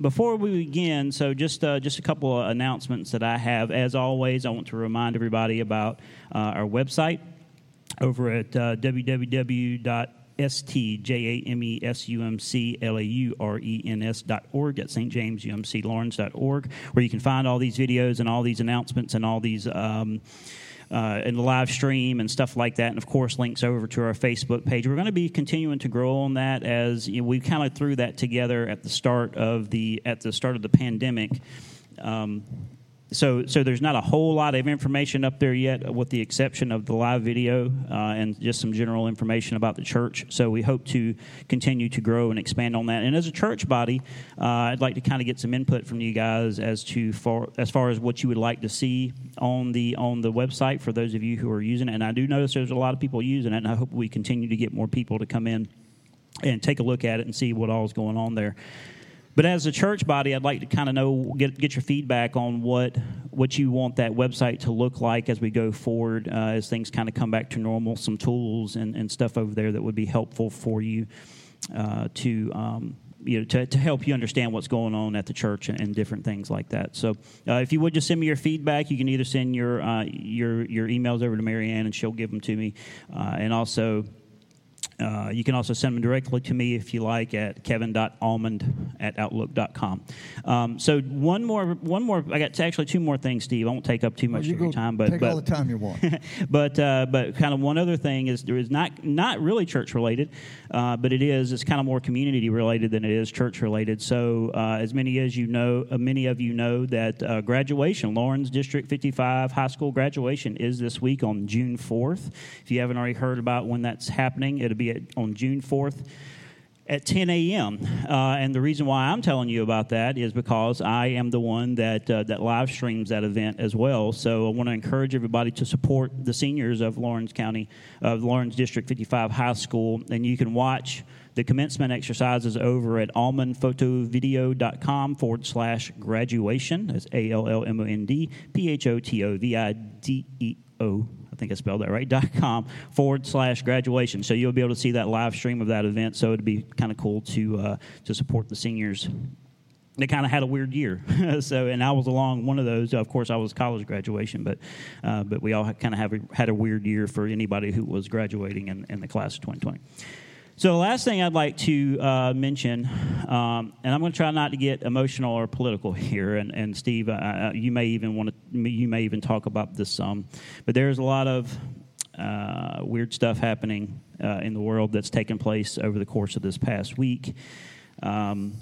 before we begin, so just uh, just a couple of announcements that I have. As always, I want to remind everybody about uh, our website over at uh, org at St. James UMC Laurens dot org, where you can find all these videos and all these announcements and all these. Um, uh, the live stream and stuff like that, and of course links over to our Facebook page. We're going to be continuing to grow on that as you know, we kind of threw that together at the start of the at the start of the pandemic. Um, so so there's not a whole lot of information up there yet, with the exception of the live video uh, and just some general information about the church. So we hope to continue to grow and expand on that. And as a church body, uh, I'd like to kind of get some input from you guys as to for as far as what you would like to see on the on the website for those of you who are using it. And I do notice there's a lot of people using it, and I hope we continue to get more people to come in and take a look at it and see what all is going on there. But as a church body, I'd like to kind of know get get your feedback on what what you want that website to look like as we go forward, uh, as things kind of come back to normal. Some tools and, and stuff over there that would be helpful for you uh, to. Um, you know, to, to help you understand what's going on at the church and, and different things like that. So, uh, if you would just send me your feedback, you can either send your uh, your your emails over to Marianne and she'll give them to me, uh, and also uh, you can also send them directly to me if you like at kevin.allmond at outlook.com. Um, so one more, one more. I got actually two more things, Steve. I won't take up too much well, of your time, but take but, all the time you want. but uh, but kind of one other thing is there is not not really church related, uh, but it is. It's kind of more community related than it is church related. So uh, as many as you know, uh, many of you know that uh, graduation, Laurens District 55 high school graduation is this week on June 4th. If you haven't already heard about when that's happening, it'll be at, on June 4th at 10 a.m. Uh, and the reason why I'm telling you about that is because I am the one that uh, that live streams that event as well. So I want to encourage everybody to support the seniors of Laurens County, of Laurens District 55 High School, and you can watch the commencement exercises over at allmondphotovideo.com forward slash graduation. That's A L L M O N D P H O T O V I D E O think I spelled that right, dot com forward slash graduation. So you'll be able to see that live stream of that event. So it'd be kind of cool to, uh, to support the seniors. They kind of had a weird year, so and I was along one of those. Of course, I was college graduation, but uh, but we all kind of have had a weird year for anybody who was graduating in, in the class of 2020. So the last thing I'd like to uh, mention, um, and I'm going to try not to get emotional or political here, and, and Steve, uh, you may even want to, you may even talk about this some, but there's a lot of uh, weird stuff happening uh, in the world that's taken place over the course of this past week. Um,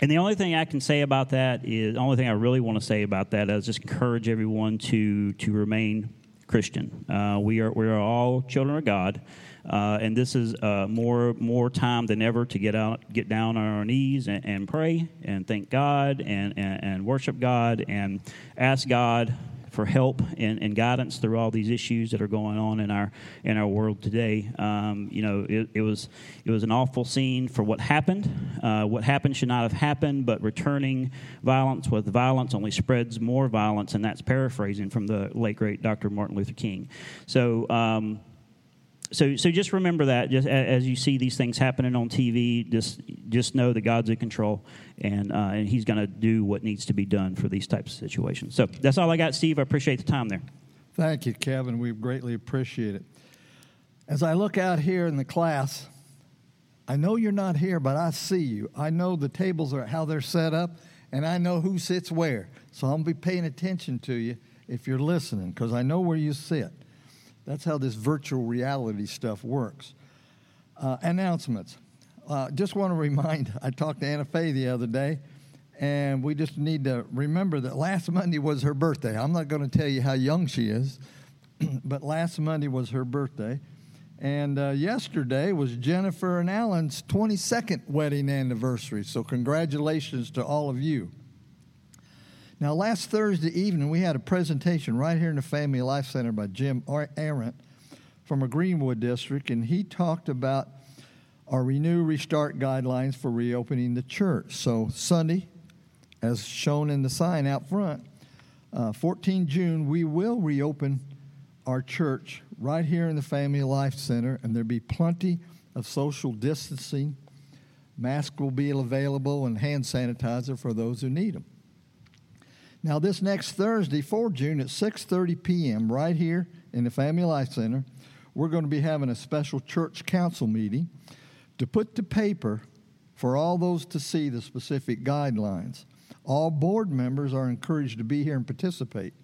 and the only thing I can say about that is, the only thing I really want to say about that is just encourage everyone to to remain Christian. Uh, we are we are all children of God. Uh, and this is uh, more more time than ever to get out, get down on our knees and, and pray and thank God and, and, and, worship God and ask God for help and, and, guidance through all these issues that are going on in our in our world today. Um, you know, it, it, was it was an awful scene for what happened. Uh, what happened should not have happened, but returning violence with violence only spreads more violence, and that's paraphrasing from the late great Dr. Martin Luther King. So. Um, so so just remember that just as you see these things happening on TV, just just know that God's in control and uh, and He's going to do what needs to be done for these types of situations. So that's all I got, Steve. I appreciate the time there. Thank you, Kevin. We greatly appreciate it. As I look out here in the class, I know you're not here, but I see you. I know the tables are how they're set up, and I know who sits where. So I'm gonna be paying attention to you if you're listening, because I know where you sit. That's how this virtual reality stuff works. Uh, announcements. Uh, just want to remind I talked to Anna Faye the other day, and we just need to remember that last Monday was her birthday. I'm not going to tell you how young she is, but last Monday was her birthday. And uh, yesterday was Jennifer and Alan's 22nd wedding anniversary. So, congratulations to all of you. Now, last Thursday evening, we had a presentation right here in the Family Life Center by Jim Arendt from a Greenwood district, and he talked about our renew restart guidelines for reopening the church. So, Sunday, as shown in the sign out front, uh, 14 June, we will reopen our church right here in the Family Life Center, and there'll be plenty of social distancing Masks will be available and hand sanitizer for those who need them. Now, this next Thursday, 4 June at 6:30 p.m., right here in the Family Life Center, we're going to be having a special church council meeting to put to paper for all those to see the specific guidelines. All board members are encouraged to be here and participate.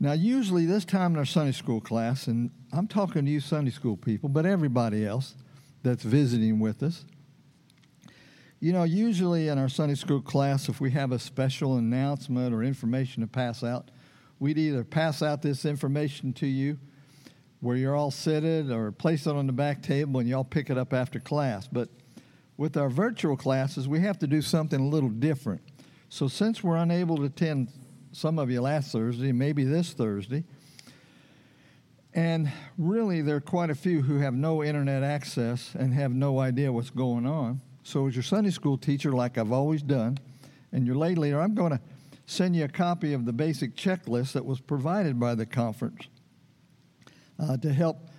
Now, usually this time in our Sunday school class, and I'm talking to you Sunday school people, but everybody else that's visiting with us, you know, usually in our Sunday school class, if we have a special announcement or information to pass out, we'd either pass out this information to you where you're all seated or place it on the back table and y'all pick it up after class. But with our virtual classes, we have to do something a little different. So since we're unable to attend some of you last Thursday, maybe this Thursday, and really there are quite a few who have no internet access and have no idea what's going on. So as your Sunday school teacher, like I've always done, and your lay leader, I'm going to send you a copy of the basic checklist that was provided by the conference uh, to help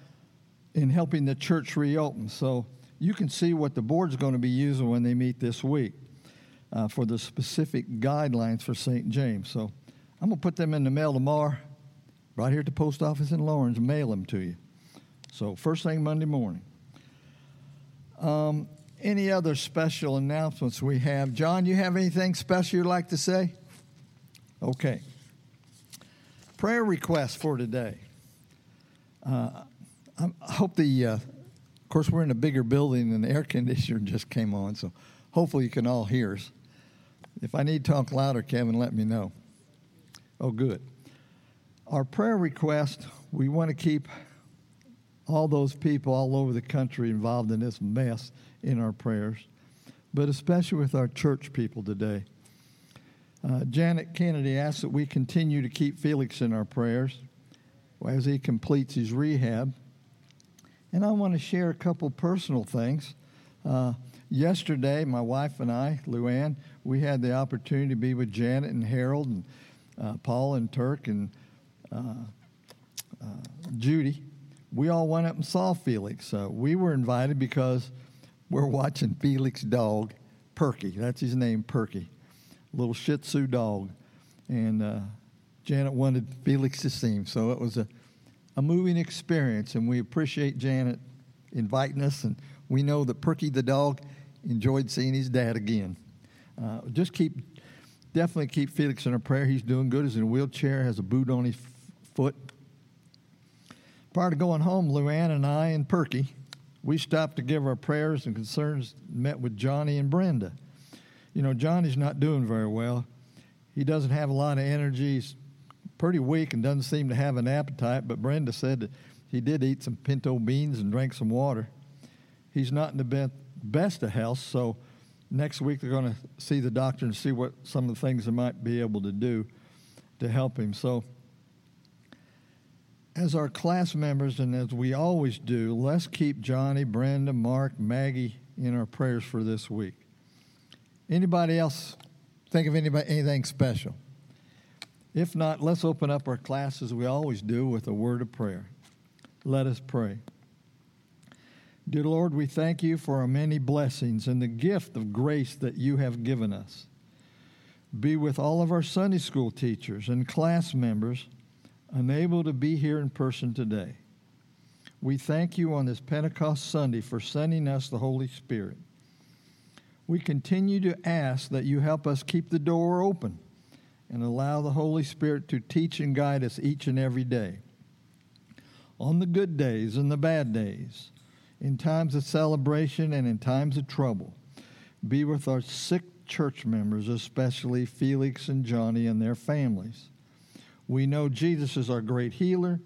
in helping the church reopen. So you can see what the board's going to be using when they meet this week uh, for the specific guidelines for St. James. So I'm going to put them in the mail tomorrow, right here at the post office in Laurens, mail them to you. So first thing Monday morning. Um, any other special announcements we have? John, you have anything special you'd like to say? Okay. Prayer requests for today. Uh, I hope the, uh, of course, we're in a bigger building and the air conditioner just came on, so hopefully you can all hear us. If I need to talk louder, Kevin, let me know. Oh, good. Our prayer request, we want to keep all those people all over the country involved in this mess in our prayers, but especially with our church people today. Uh, Janet Kennedy asks that we continue to keep Felix in our prayers as he completes his rehab. And I want to share a couple personal things. Uh, yesterday, my wife and I, Luann, we had the opportunity to be with Janet and Harold and uh, Paul and Turk and uh, uh Judy. We all went up and saw Felix. we were invited because we're watching Felix' dog, Perky. That's his name, Perky. Little Shih Tzu dog. And uh, Janet wanted Felix to see him. So it was a, a moving experience, and we appreciate Janet inviting us. And we know that Perky the dog enjoyed seeing his dad again. Uh, just keep, definitely keep Felix in our prayer. He's doing good. He's in a wheelchair, has a boot on his f- foot. Prior to going home, Luann and I and Perky, we stopped to give our prayers and concerns, met with Johnny and Brenda. You know, Johnny's not doing very well. He doesn't have a lot of energy. He's pretty weak and doesn't seem to have an appetite, but Brenda said that he did eat some pinto beans and drank some water. He's not in the best of health, so next week they're going to see the doctor and see what some of the things they might be able to do to help him. So, as our class members and as we always do, let's keep Johnny, Brenda, Mark, Maggie in our prayers for this week. Anybody else think of anybody anything special? If not, let's open up our class as we always do with a word of prayer. Let us pray. Dear Lord, we thank you for our many blessings and the gift of grace that you have given us. Be with all of our Sunday school teachers and class members unable to be here in person today. We thank you on this Pentecost Sunday for sending us the Holy Spirit. We continue to ask that you help us keep the door open and allow the Holy Spirit to teach and guide us each and every day. On the good days and the bad days, in times of celebration and in times of trouble, be with our sick church members, especially Felix and Johnny and their families. We know Jesus is our great healer,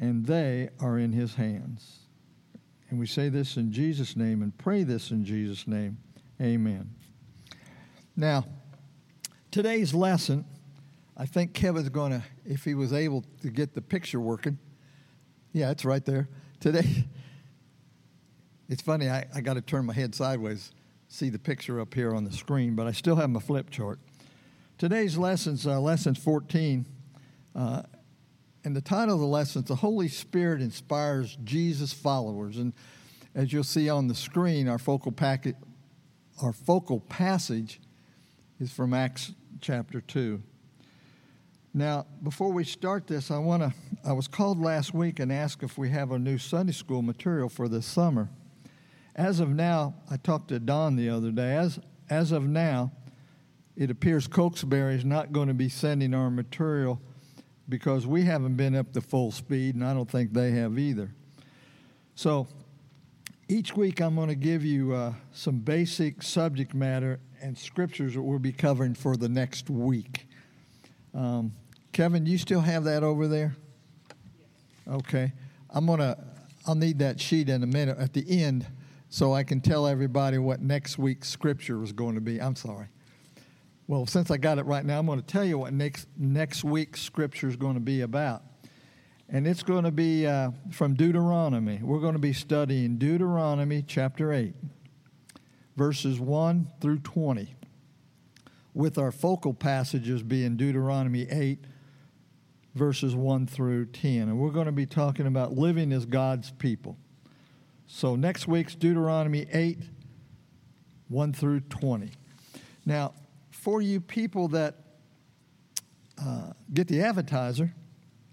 and they are in his hands. And we say this in Jesus' name and pray this in Jesus' name. Amen. Now, Today's lesson, I think Kevin's going to, if he was able to get the picture working. Yeah, it's right there. Today, it's funny, I, I got to turn my head sideways, see the picture up here on the screen, but I still have my flip chart. Today's lesson's uh, lesson 14. Uh, and the title of the lesson is The Holy Spirit Inspires Jesus Followers. And As you'll see on the screen, our focal packet, our focal passage is from Acts chapter 2. Now, before we start this, I want to I was called last week and asked if we have a new Sunday school material for this summer. As of now, I talked to Don the other day. As as of now, it appears Cokesbury is not going to be sending our material because we haven't been up to full speed, and I don't think they have either. So each week I'm going to give you uh, some basic subject matter and scriptures that we'll be covering for the next week. Um, Kevin, you still have that over there? Okay. I'm going to, I'll need that sheet in a minute at the end so I can tell everybody what next week's scripture is going to be. I'm sorry. Well, since I got it right now, I'm going to tell you what next, next week's scripture is going to be about. And it's going to be uh, from Deuteronomy. We're going to be studying Deuteronomy chapter 8, verses 1 through 20, with our focal passages being Deuteronomy 8, verses 1 through 10. And we're going to be talking about living as God's people. So next week's Deuteronomy 8, 1 through 20. Now, for you people that uh, get the advertiser,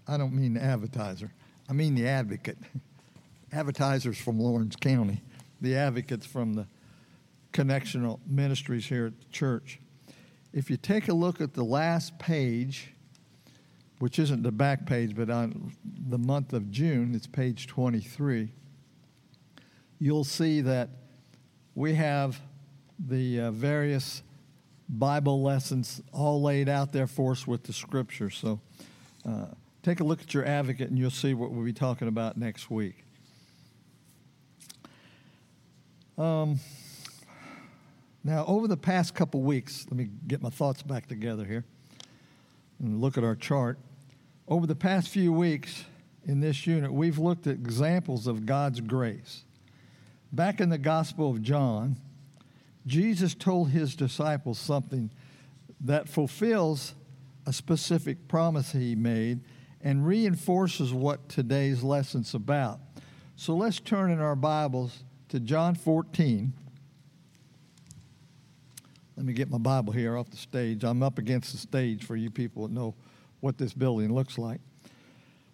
I don't mean the advertiser, I mean the advocate. Advertisers from Laurens County, the advocates from the connectional ministries here at the church. If you take a look at the last page, which isn't the back page, but on the month of June, it's page 23, you'll see that we have the uh, various Bible lessons all laid out there for us with the scripture. So uh, take a look at your advocate and you'll see what we'll be talking about next week. Um, now, over the past couple weeks, let me get my thoughts back together here and look at our chart. Over the past few weeks in this unit, we've looked at examples of God's grace. Back in the Gospel of John, Jesus told his disciples something that fulfills a specific promise he made and reinforces what today's lesson's about. So let's turn in our Bibles to John 14. Let me get my Bible here off the stage. I'm up against the stage for you people that know what this building looks like.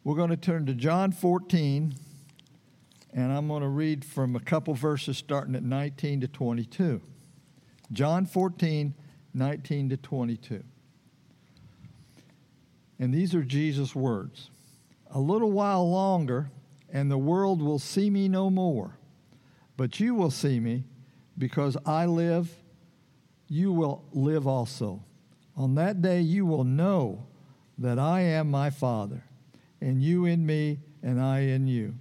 We're going to turn to John 14, and I'm going to read from a couple verses starting at 19 to 22. John 14, 19 to 22. And these are Jesus' words A little while longer, and the world will see me no more. But you will see me, because I live, you will live also. On that day you will know that I am my Father, and you in me, and I in you.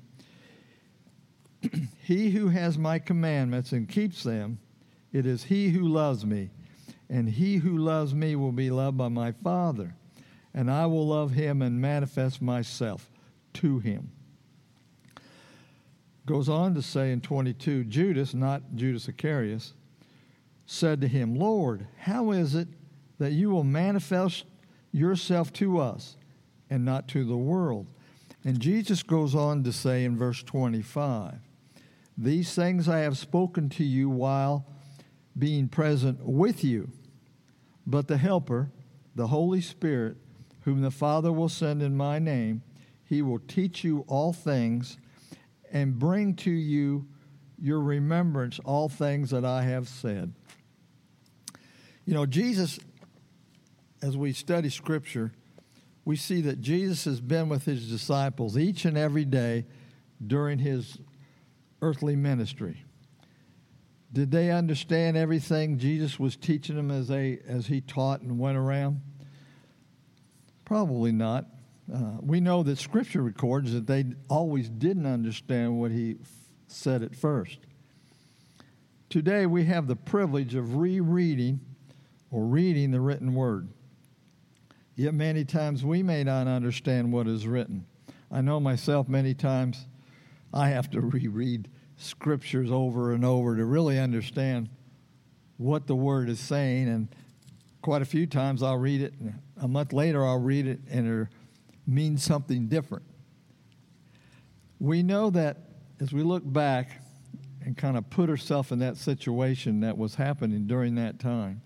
he who has my commandments and keeps them, it is he who loves me, and he who loves me will be loved by my Father, and I will love him and manifest myself to him. Goes on to say in 22 Judas, not Judas Iscariot, said to him, Lord, how is it that you will manifest yourself to us and not to the world? And Jesus goes on to say in verse 25, These things I have spoken to you while being present with you. But the Helper, the Holy Spirit, whom the Father will send in my name, he will teach you all things and bring to you your remembrance all things that I have said. You know, Jesus, as we study Scripture, we see that Jesus has been with his disciples each and every day during his earthly ministry. Did they understand everything Jesus was teaching them as, they, as he taught and went around? Probably not. Uh, we know that Scripture records that they always didn't understand what he f- said at first. Today, we have the privilege of rereading or reading the written word. Yet, many times, we may not understand what is written. I know myself, many times, I have to reread scriptures over and over to really understand what the word is saying. And quite a few times I'll read it, and a month later I'll read it, and it means something different. We know that as we look back, and kind of put ourselves in that situation that was happening during that time.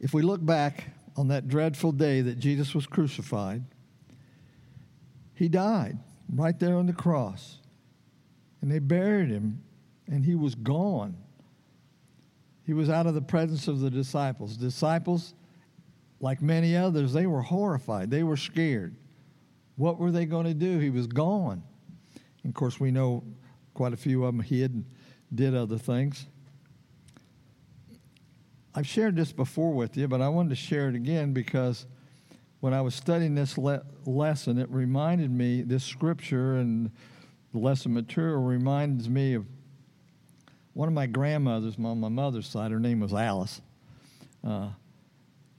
If we look back on that dreadful day that Jesus was crucified, he died right there on the cross. And they buried him, and he was gone. He was out of the presence of the disciples. Disciples, like many others, they were horrified. They were scared. What were they going to do? He was gone. And of course, we know quite a few of them hid and did other things. I've shared this before with you, but I wanted to share it again because when I was studying this le- lesson, it reminded me, this scripture and the lesson material reminds me of one of my grandmothers on my mother's side. Her name was Alice. Uh,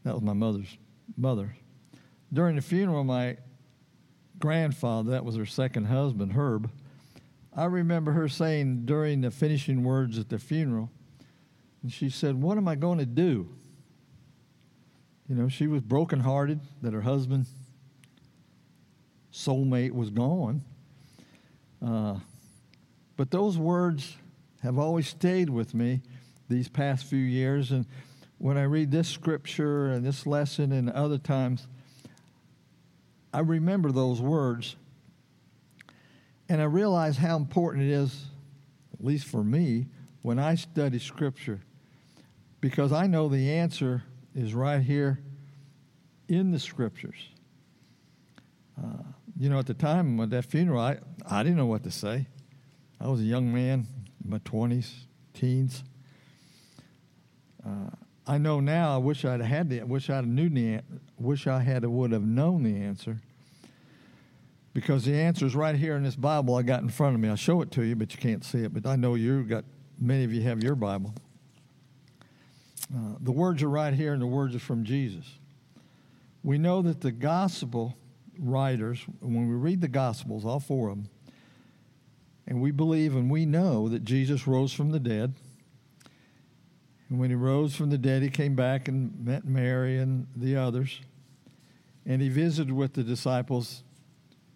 that was my mother's mother. During the funeral, my grandfather, that was her second husband, Herb, I remember her saying during the finishing words at the funeral, and she said, What am I going to do? You know, she was brokenhearted that her husband, soulmate, was gone. Uh, but those words have always stayed with me these past few years. And when I read this scripture and this lesson and other times, I remember those words. And I realize how important it is, at least for me, when I study scripture because I know the answer is right here in the scriptures. Uh, you know, at the time of that funeral, I, I didn't know what to say. I was a young man, in my 20s, teens. Uh, I know now. I wish I'd had the. Wish I'd knew the. Wish I had would have known the answer. Because the answer is right here in this Bible I got in front of me. I'll show it to you, but you can't see it. But I know you've got. Many of you have your Bible. Uh, the words are right here, and the words are from Jesus. We know that the gospel writers, when we read the gospels, all four of them, and we believe and we know that Jesus rose from the dead. And when he rose from the dead, he came back and met Mary and the others. And he visited with the disciples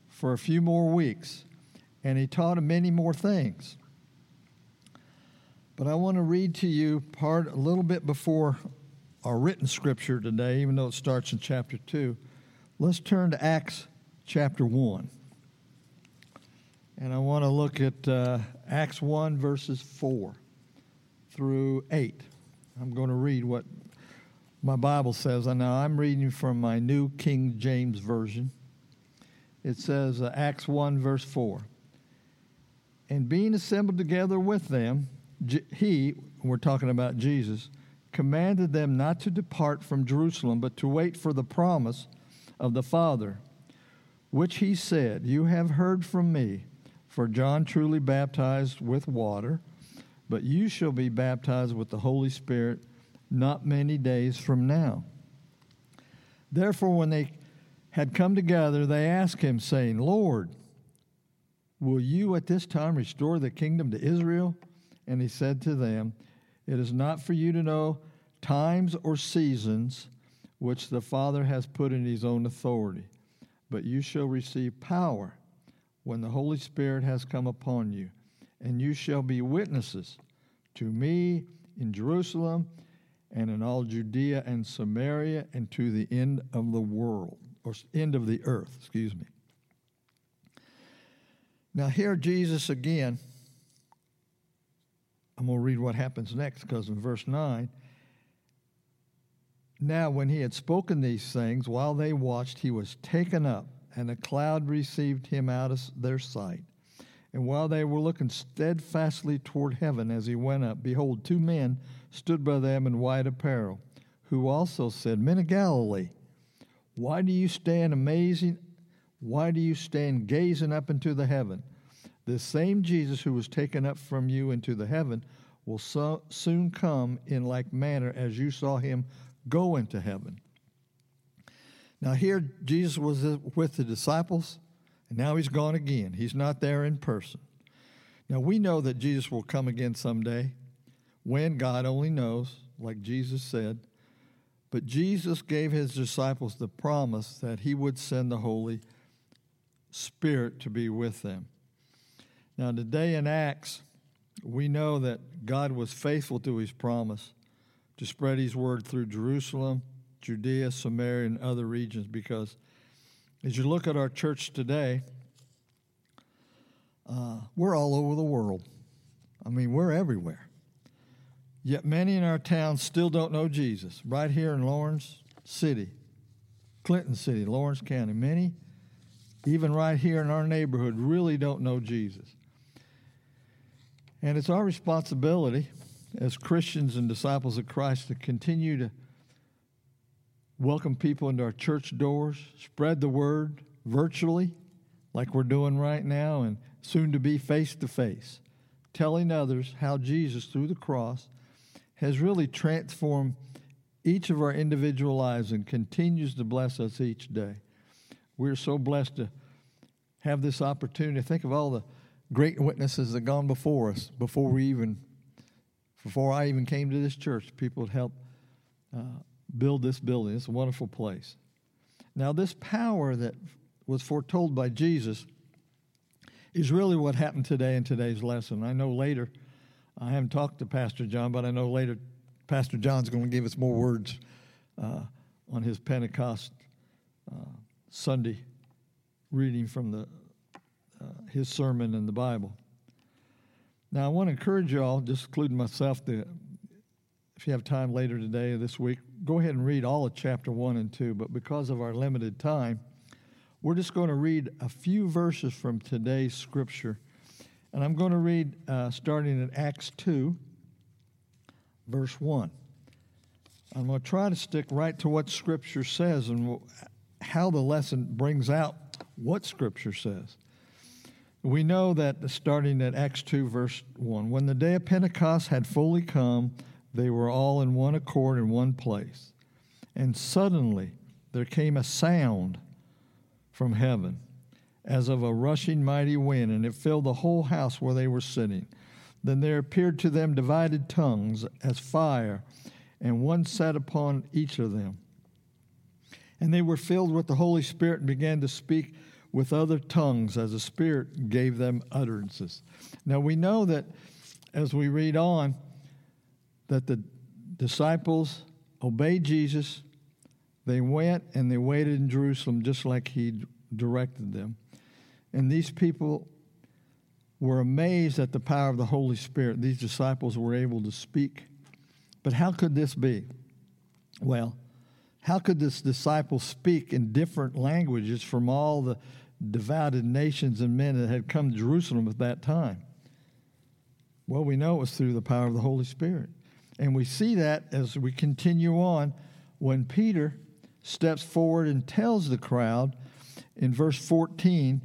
for a few more weeks. And he taught them many more things. But I want to read to you part a little bit before our written scripture today, even though it starts in chapter 2. Let's turn to Acts chapter 1. And I want to look at uh, Acts 1, verses 4 through 8. I'm going to read what my Bible says. And now I'm reading from my New King James Version. It says, uh, Acts 1, verse 4. And being assembled together with them, he, we're talking about Jesus, commanded them not to depart from Jerusalem, but to wait for the promise of the Father, which he said, You have heard from me, for John truly baptized with water, but you shall be baptized with the Holy Spirit not many days from now. Therefore, when they had come together, they asked him, saying, Lord, will you at this time restore the kingdom to Israel? And he said to them, It is not for you to know times or seasons which the Father has put in his own authority, but you shall receive power when the Holy Spirit has come upon you, and you shall be witnesses to me in Jerusalem and in all Judea and Samaria and to the end of the world, or end of the earth, excuse me. Now, here Jesus again I'm going to read what happens next because in verse 9, now when he had spoken these things, while they watched, he was taken up, and a cloud received him out of their sight. And while they were looking steadfastly toward heaven as he went up, behold, two men stood by them in white apparel, who also said, Men of Galilee, why do you stand amazing? Why do you stand gazing up into the heaven? This same Jesus who was taken up from you into the heaven will so, soon come in like manner as you saw him go into heaven. Now, here Jesus was with the disciples, and now he's gone again. He's not there in person. Now, we know that Jesus will come again someday. When, God only knows, like Jesus said. But Jesus gave his disciples the promise that he would send the Holy Spirit to be with them. Now, today in Acts, we know that God was faithful to his promise to spread his word through Jerusalem, Judea, Samaria, and other regions because as you look at our church today, uh, we're all over the world. I mean, we're everywhere. Yet many in our town still don't know Jesus. Right here in Laurens City, Clinton City, Laurens County, many, even right here in our neighborhood, really don't know Jesus. And it's our responsibility as Christians and disciples of Christ to continue to welcome people into our church doors, spread the word virtually, like we're doing right now, and soon to be face to face, telling others how Jesus, through the cross, has really transformed each of our individual lives and continues to bless us each day. We're so blessed to have this opportunity. Think of all the great witnesses that gone before us, before we even, before I even came to this church. People had helped uh, build this building. It's a wonderful place. Now, this power that was foretold by Jesus is really what happened today in today's lesson. I know later, I haven't talked to Pastor John, but I know later Pastor John's going to give us more words uh, on his Pentecost uh, Sunday reading from the uh, his sermon in the Bible. Now, I want to encourage y'all, just including myself, that if you have time later today or this week, go ahead and read all of chapter 1 and 2. But because of our limited time, we're just going to read a few verses from today's scripture. And I'm going to read uh, starting at Acts 2, verse 1. I'm going to try to stick right to what Scripture says and how the lesson brings out what Scripture says. We know that starting at Acts 2, verse 1, when the day of Pentecost had fully come, they were all in one accord in one place. And suddenly there came a sound from heaven as of a rushing mighty wind, and it filled the whole house where they were sitting. Then there appeared to them divided tongues as fire, and one sat upon each of them. And they were filled with the Holy Spirit and began to speak with other tongues as the Spirit gave them utterances. Now we know that as we read on, that the disciples obeyed Jesus. They went and they waited in Jerusalem just like he directed them. And these people were amazed at the power of the Holy Spirit. These disciples were able to speak. But how could this be? Well, how could this disciple speak in different languages from all the devoted nations and men that had come to Jerusalem at that time? Well, we know it was through the power of the Holy Spirit. And we see that as we continue on when Peter steps forward and tells the crowd in verse 14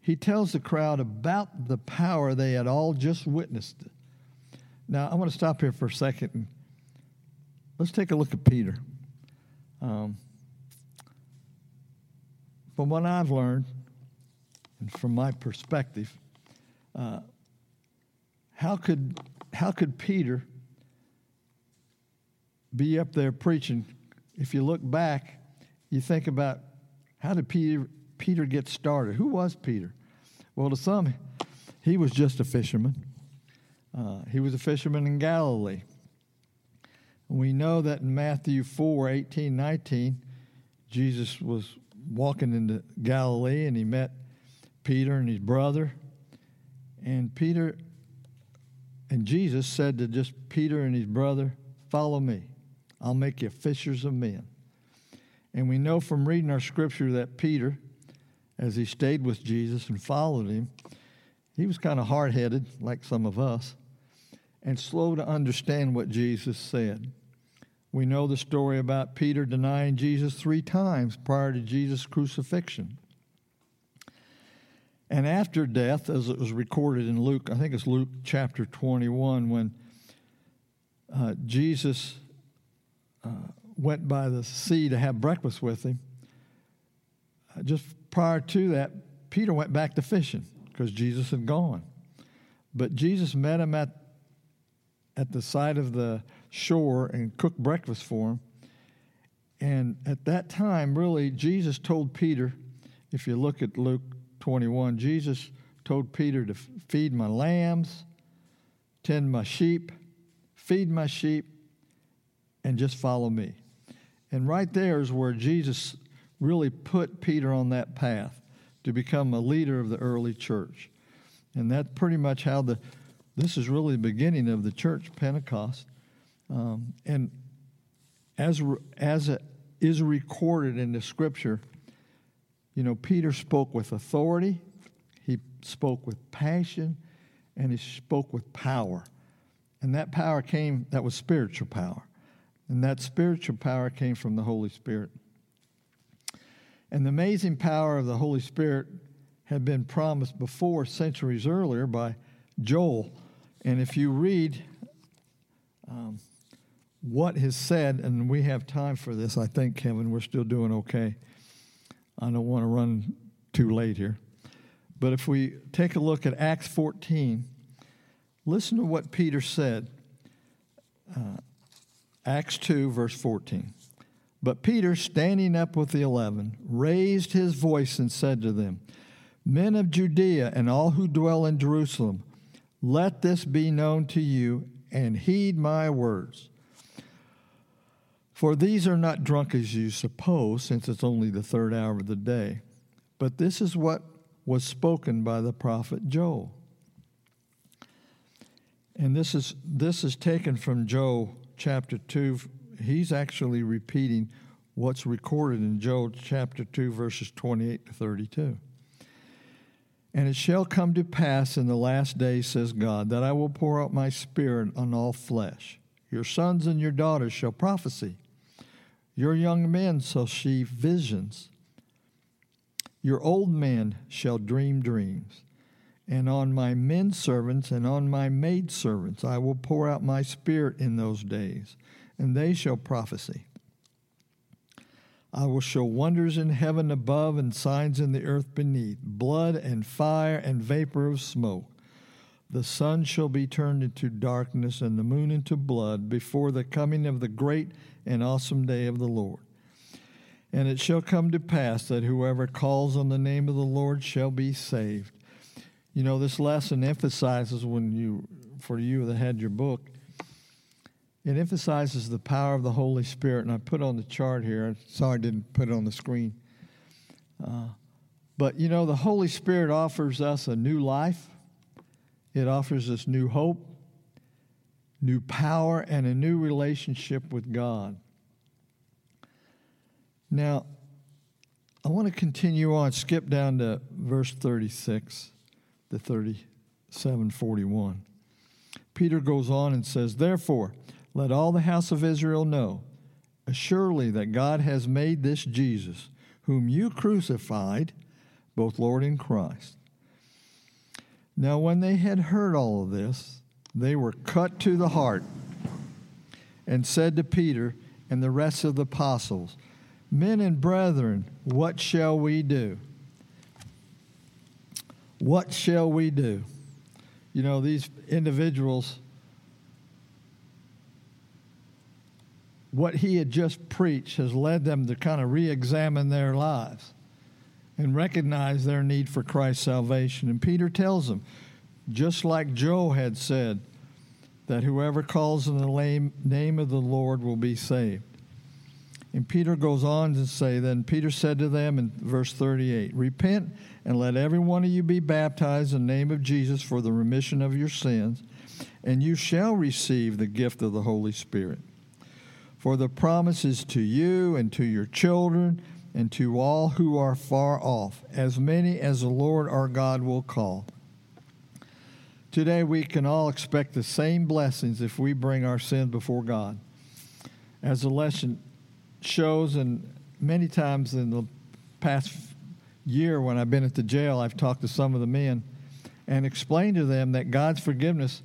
he tells the crowd about the power they had all just witnessed. Now, I want to stop here for a second and let's take a look at Peter. Um, from what I've learned, and from my perspective, uh, how could how could Peter be up there preaching? If you look back, you think about how did Peter Peter get started? Who was Peter? Well, to some, he was just a fisherman. Uh, he was a fisherman in Galilee. We know that in Matthew 4 18, 19, Jesus was walking into Galilee and he met Peter and his brother. And Peter and Jesus said to just Peter and his brother, Follow me. I'll make you fishers of men. And we know from reading our scripture that Peter as he stayed with Jesus and followed him, he was kind of hard headed, like some of us, and slow to understand what Jesus said. We know the story about Peter denying Jesus three times prior to Jesus' crucifixion. And after death, as it was recorded in Luke, I think it's Luke chapter 21, when uh, Jesus uh, went by the sea to have breakfast with him, uh, just prior to that, Peter went back to fishing because Jesus had gone. But Jesus met him at, at the side of the shore and cook breakfast for him. And at that time, really, Jesus told Peter, if you look at Luke 21, Jesus told Peter to feed my lambs, tend my sheep, feed my sheep, and just follow me. And right there is where Jesus really put Peter on that path to become a leader of the early church. And that's pretty much how the, this is really the beginning of the church, Pentecost. Um, and as, as it is recorded in the scripture, you know, Peter spoke with authority, he spoke with passion, and he spoke with power. And that power came, that was spiritual power. And that spiritual power came from the Holy Spirit. And the amazing power of the Holy Spirit had been promised before, centuries earlier, by Joel. And if you read um, what is said, and we have time for this, I think, Kevin, we're still doing okay. I don't want to run too late here. But if we take a look at Acts 14, listen to what Peter said. Uh, Acts 2, verse 14. But Peter, standing up with the eleven, raised his voice and said to them, Men of Judea and all who dwell in Jerusalem, let this be known to you, and heed my words. For these are not drunk as you suppose, since it's only the third hour of the day. But this is what was spoken by the prophet Joel. And this is, this is taken from Joel chapter 2. He's actually repeating what's recorded in Joel chapter 2, verses 28 to 32. And it shall come to pass in the last days, says God, that I will pour out my spirit on all flesh. Your sons and your daughters shall prophesy. Your young men shall see visions. Your old men shall dream dreams. And on my men servants and on my maid servants I will pour out my spirit in those days, and they shall prophesy. I will show wonders in heaven above and signs in the earth beneath blood and fire and vapor of smoke. The sun shall be turned into darkness and the moon into blood before the coming of the great and awesome day of the Lord. And it shall come to pass that whoever calls on the name of the Lord shall be saved. You know, this lesson emphasizes when you, for you that had your book, it emphasizes the power of the Holy Spirit. And I put on the chart here. Sorry I didn't put it on the screen. Uh, but you know, the Holy Spirit offers us a new life, it offers us new hope, new power, and a new relationship with God. Now, I want to continue on, skip down to verse 36 to 3741. Peter goes on and says, Therefore, let all the house of Israel know assuredly that God has made this Jesus, whom you crucified, both Lord and Christ. Now, when they had heard all of this, they were cut to the heart and said to Peter and the rest of the apostles, Men and brethren, what shall we do? What shall we do? You know, these individuals, what he had just preached has led them to kind of re examine their lives and recognize their need for Christ's salvation. And Peter tells them, just like Joel had said, that whoever calls in the name of the Lord will be saved. And Peter goes on to say, Then Peter said to them in verse 38 Repent and let every one of you be baptized in the name of Jesus for the remission of your sins, and you shall receive the gift of the Holy Spirit. For the promise is to you and to your children and to all who are far off, as many as the Lord our God will call. Today we can all expect the same blessings if we bring our sin before God. As the lesson shows, and many times in the past year when I've been at the jail, I've talked to some of the men and explained to them that God's forgiveness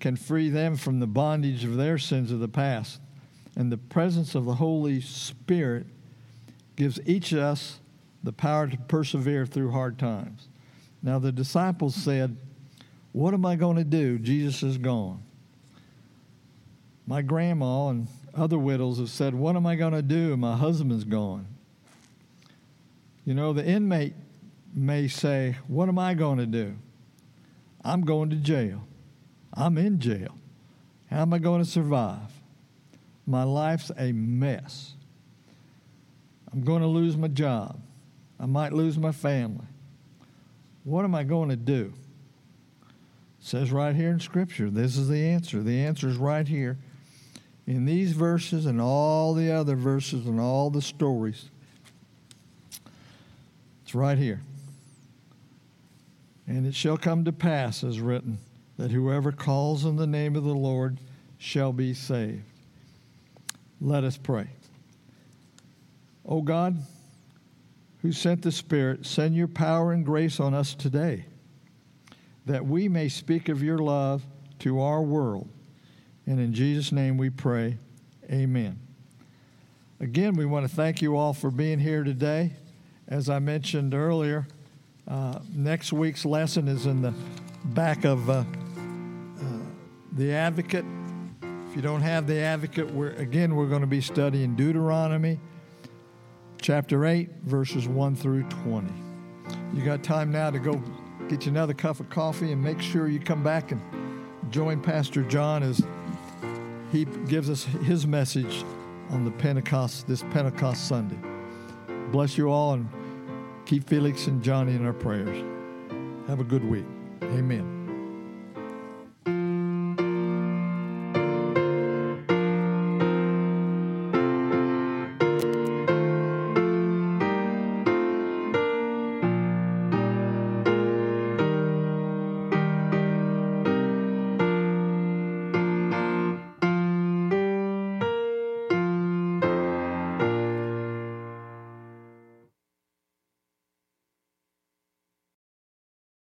can free them from the bondage of their sins of the past. And the presence of the Holy Spirit gives each of us the power to persevere through hard times. Now, the disciples said, What am I going to do? Jesus is gone. My grandma and other widows have said, What am I going to do? My husband's gone. You know, the inmate may say, What am I going to do? I'm going to jail. I'm in jail. How am I going to survive? My life's a mess. I'm going to lose my job. I might lose my family. What am I going to do? It says right here in Scripture, this is the answer. The answer is right here in these verses and all the other verses and all the stories. It's right here. And it shall come to pass, as written, that whoever calls on the name of the Lord shall be saved. Let us pray. O God, who sent the Spirit, send your power and grace on us today, that we may speak of your love to our world. And in Jesus' name we pray, amen. Again, we want to thank you all for being here today. As I mentioned earlier, uh, next week's lesson is in the back of uh, uh, the Advocate. If you don't have the Advocate, we're, again, we're going to be studying Deuteronomy chapter 8, verses 1 through 20. You got time now to go get you another cup of coffee and make sure you come back and join Pastor John as he gives us his message on the Pentecost, this Pentecost Sunday. Bless you all and keep Felix and Johnny in our prayers. Have a good week. Amen.